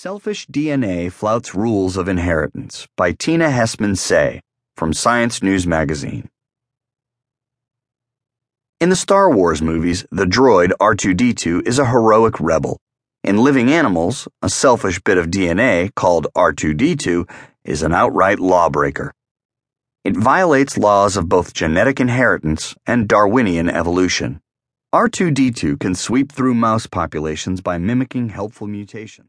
Selfish DNA Flouts Rules of Inheritance by Tina Hesman Saey from Science News Magazine. In the Star Wars movies, the droid R2D2 is a heroic rebel. In living animals, a selfish bit of DNA called R2D2 is an outright lawbreaker. It violates laws of both genetic inheritance and Darwinian evolution. R2D2 can sweep through mouse populations by mimicking helpful mutations.